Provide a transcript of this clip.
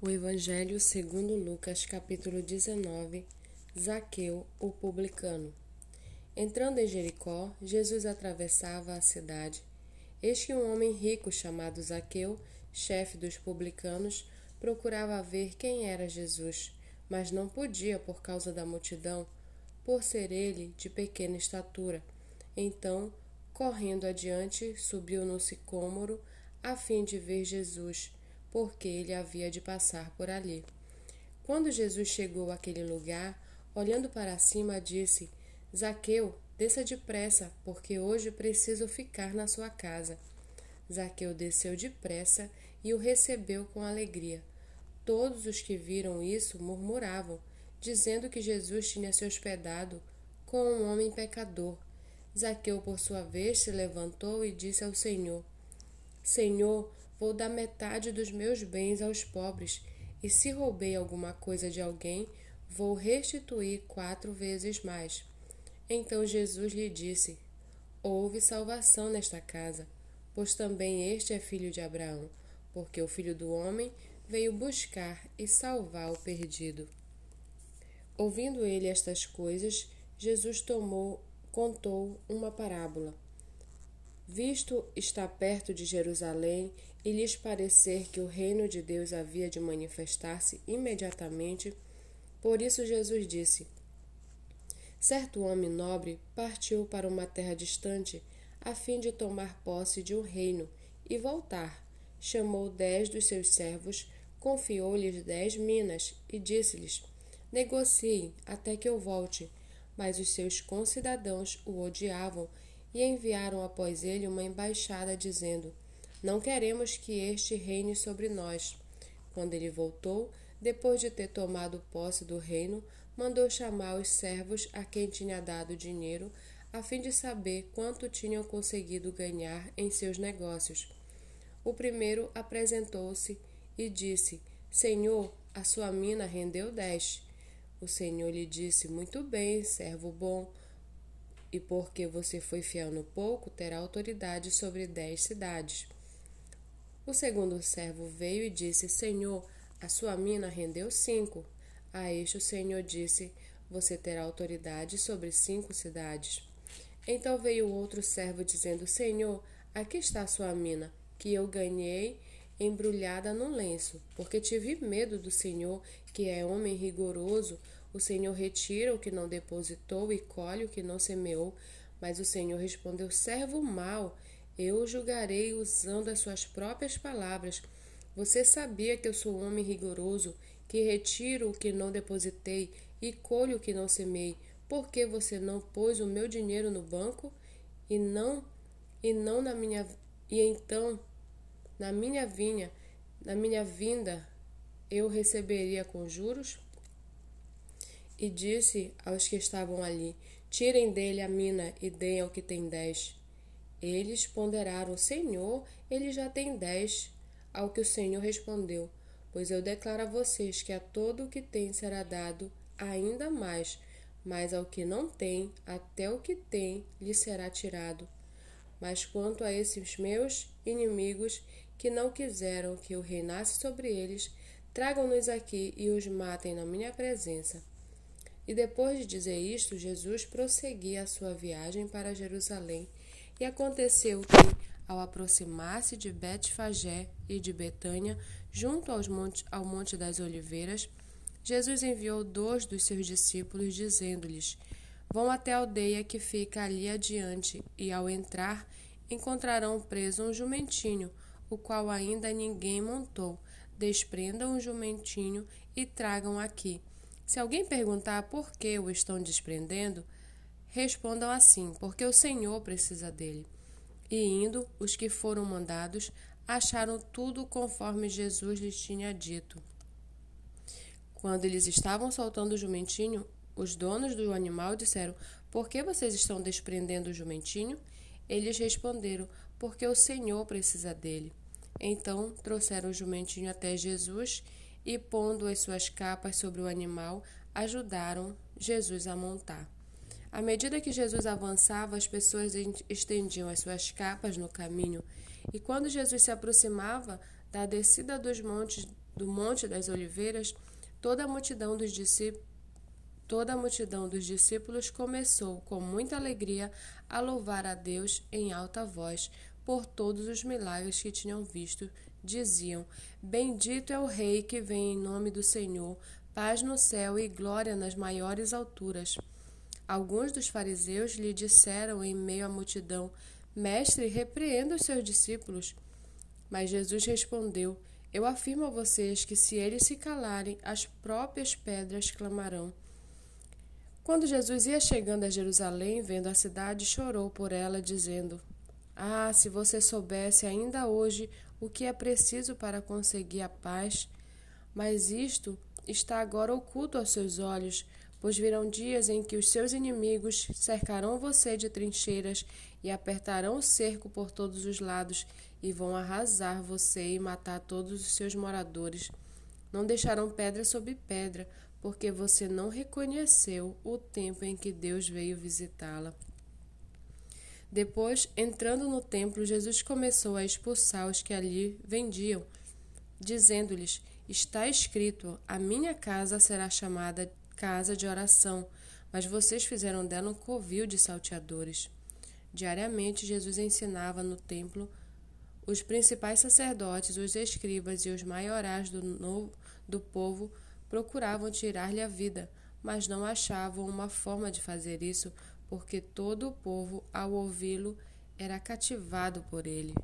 O Evangelho segundo Lucas, capítulo 19, Zaqueu, o publicano. Entrando em Jericó, Jesus atravessava a cidade. Eis que um homem rico chamado Zaqueu, chefe dos publicanos, procurava ver quem era Jesus, mas não podia por causa da multidão, por ser ele de pequena estatura. Então, correndo adiante, subiu no sicômoro a fim de ver Jesus porque ele havia de passar por ali. Quando Jesus chegou àquele lugar, olhando para cima, disse: Zaqueu, desça depressa, porque hoje preciso ficar na sua casa. Zaqueu desceu depressa e o recebeu com alegria. Todos os que viram isso murmuravam, dizendo que Jesus tinha se hospedado com um homem pecador. Zaqueu, por sua vez, se levantou e disse ao Senhor: Senhor, Vou dar metade dos meus bens aos pobres, e se roubei alguma coisa de alguém, vou restituir quatro vezes mais. Então Jesus lhe disse: Houve salvação nesta casa, pois também este é filho de Abraão, porque o filho do homem veio buscar e salvar o perdido. Ouvindo ele estas coisas, Jesus tomou, contou uma parábola. Visto estar perto de Jerusalém e lhes parecer que o reino de Deus havia de manifestar-se imediatamente, por isso Jesus disse: Certo homem nobre partiu para uma terra distante, a fim de tomar posse de um reino e voltar. Chamou dez dos seus servos, confiou-lhes dez minas e disse-lhes: Negociem até que eu volte. Mas os seus concidadãos o odiavam e enviaram após ele uma embaixada dizendo: Não queremos que este reine sobre nós. Quando ele voltou, depois de ter tomado posse do reino, mandou chamar os servos a quem tinha dado dinheiro, a fim de saber quanto tinham conseguido ganhar em seus negócios. O primeiro apresentou-se e disse: Senhor, a sua mina rendeu dez. O Senhor lhe disse: Muito bem, servo bom e porque você foi fiel no pouco, terá autoridade sobre dez cidades. O segundo servo veio e disse: Senhor, a sua mina rendeu cinco. A este o Senhor disse: Você terá autoridade sobre cinco cidades. Então veio outro servo dizendo: Senhor, aqui está a sua mina, que eu ganhei embrulhada no lenço, porque tive medo do Senhor, que é homem rigoroso o Senhor retira o que não depositou e colhe o que não semeou. Mas o Senhor respondeu: Servo mau, eu julgarei usando as suas próprias palavras. Você sabia que eu sou homem rigoroso, que retiro o que não depositei e colho o que não semei. Por que você não pôs o meu dinheiro no banco e não e não na minha e então na minha vinha, na minha vinda eu receberia com juros? E disse aos que estavam ali: Tirem dele a mina e deem ao que tem dez. Eles ponderaram: Senhor, ele já tem dez. Ao que o Senhor respondeu: Pois eu declaro a vocês que a todo o que tem será dado ainda mais, mas ao que não tem, até o que tem lhe será tirado. Mas quanto a esses meus inimigos que não quiseram que eu reinasse sobre eles, tragam-nos aqui e os matem na minha presença. E depois de dizer isto, Jesus prosseguia a sua viagem para Jerusalém. E aconteceu que, ao aproximar-se de Betfagé e de Betânia, junto ao Monte das Oliveiras, Jesus enviou dois dos seus discípulos, dizendo-lhes: Vão até a aldeia que fica ali adiante, e ao entrar, encontrarão preso um jumentinho, o qual ainda ninguém montou. Desprendam o jumentinho e tragam aqui. Se alguém perguntar por que o estão desprendendo, respondam assim: porque o Senhor precisa dele. E indo, os que foram mandados acharam tudo conforme Jesus lhes tinha dito. Quando eles estavam soltando o jumentinho, os donos do animal disseram: Por que vocês estão desprendendo o jumentinho? Eles responderam: Porque o Senhor precisa dele. Então trouxeram o jumentinho até Jesus e, pondo as suas capas sobre o animal, ajudaram Jesus a montar. À medida que Jesus avançava, as pessoas estendiam as suas capas no caminho, e quando Jesus se aproximava da descida dos montes do Monte das Oliveiras, toda a multidão dos discípulos Toda a multidão dos discípulos começou com muita alegria a louvar a Deus em alta voz por todos os milagres que tinham visto. Diziam: Bendito é o Rei que vem em nome do Senhor, paz no céu e glória nas maiores alturas. Alguns dos fariseus lhe disseram em meio à multidão: Mestre, repreenda os seus discípulos. Mas Jesus respondeu: Eu afirmo a vocês que se eles se calarem, as próprias pedras clamarão. Quando Jesus ia chegando a Jerusalém, vendo a cidade, chorou por ela, dizendo: Ah, se você soubesse ainda hoje o que é preciso para conseguir a paz! Mas isto está agora oculto aos seus olhos, pois virão dias em que os seus inimigos cercarão você de trincheiras e apertarão o cerco por todos os lados e vão arrasar você e matar todos os seus moradores. Não deixarão pedra sobre pedra, porque você não reconheceu o tempo em que Deus veio visitá-la. Depois, entrando no templo, Jesus começou a expulsar os que ali vendiam, dizendo-lhes: Está escrito: A minha casa será chamada casa de oração, mas vocês fizeram dela um covil de salteadores. Diariamente, Jesus ensinava no templo os principais sacerdotes, os escribas e os maiorais do, novo, do povo procuravam tirar-lhe a vida, mas não achavam uma forma de fazer isso, porque todo o povo, ao ouvi-lo, era cativado por ele.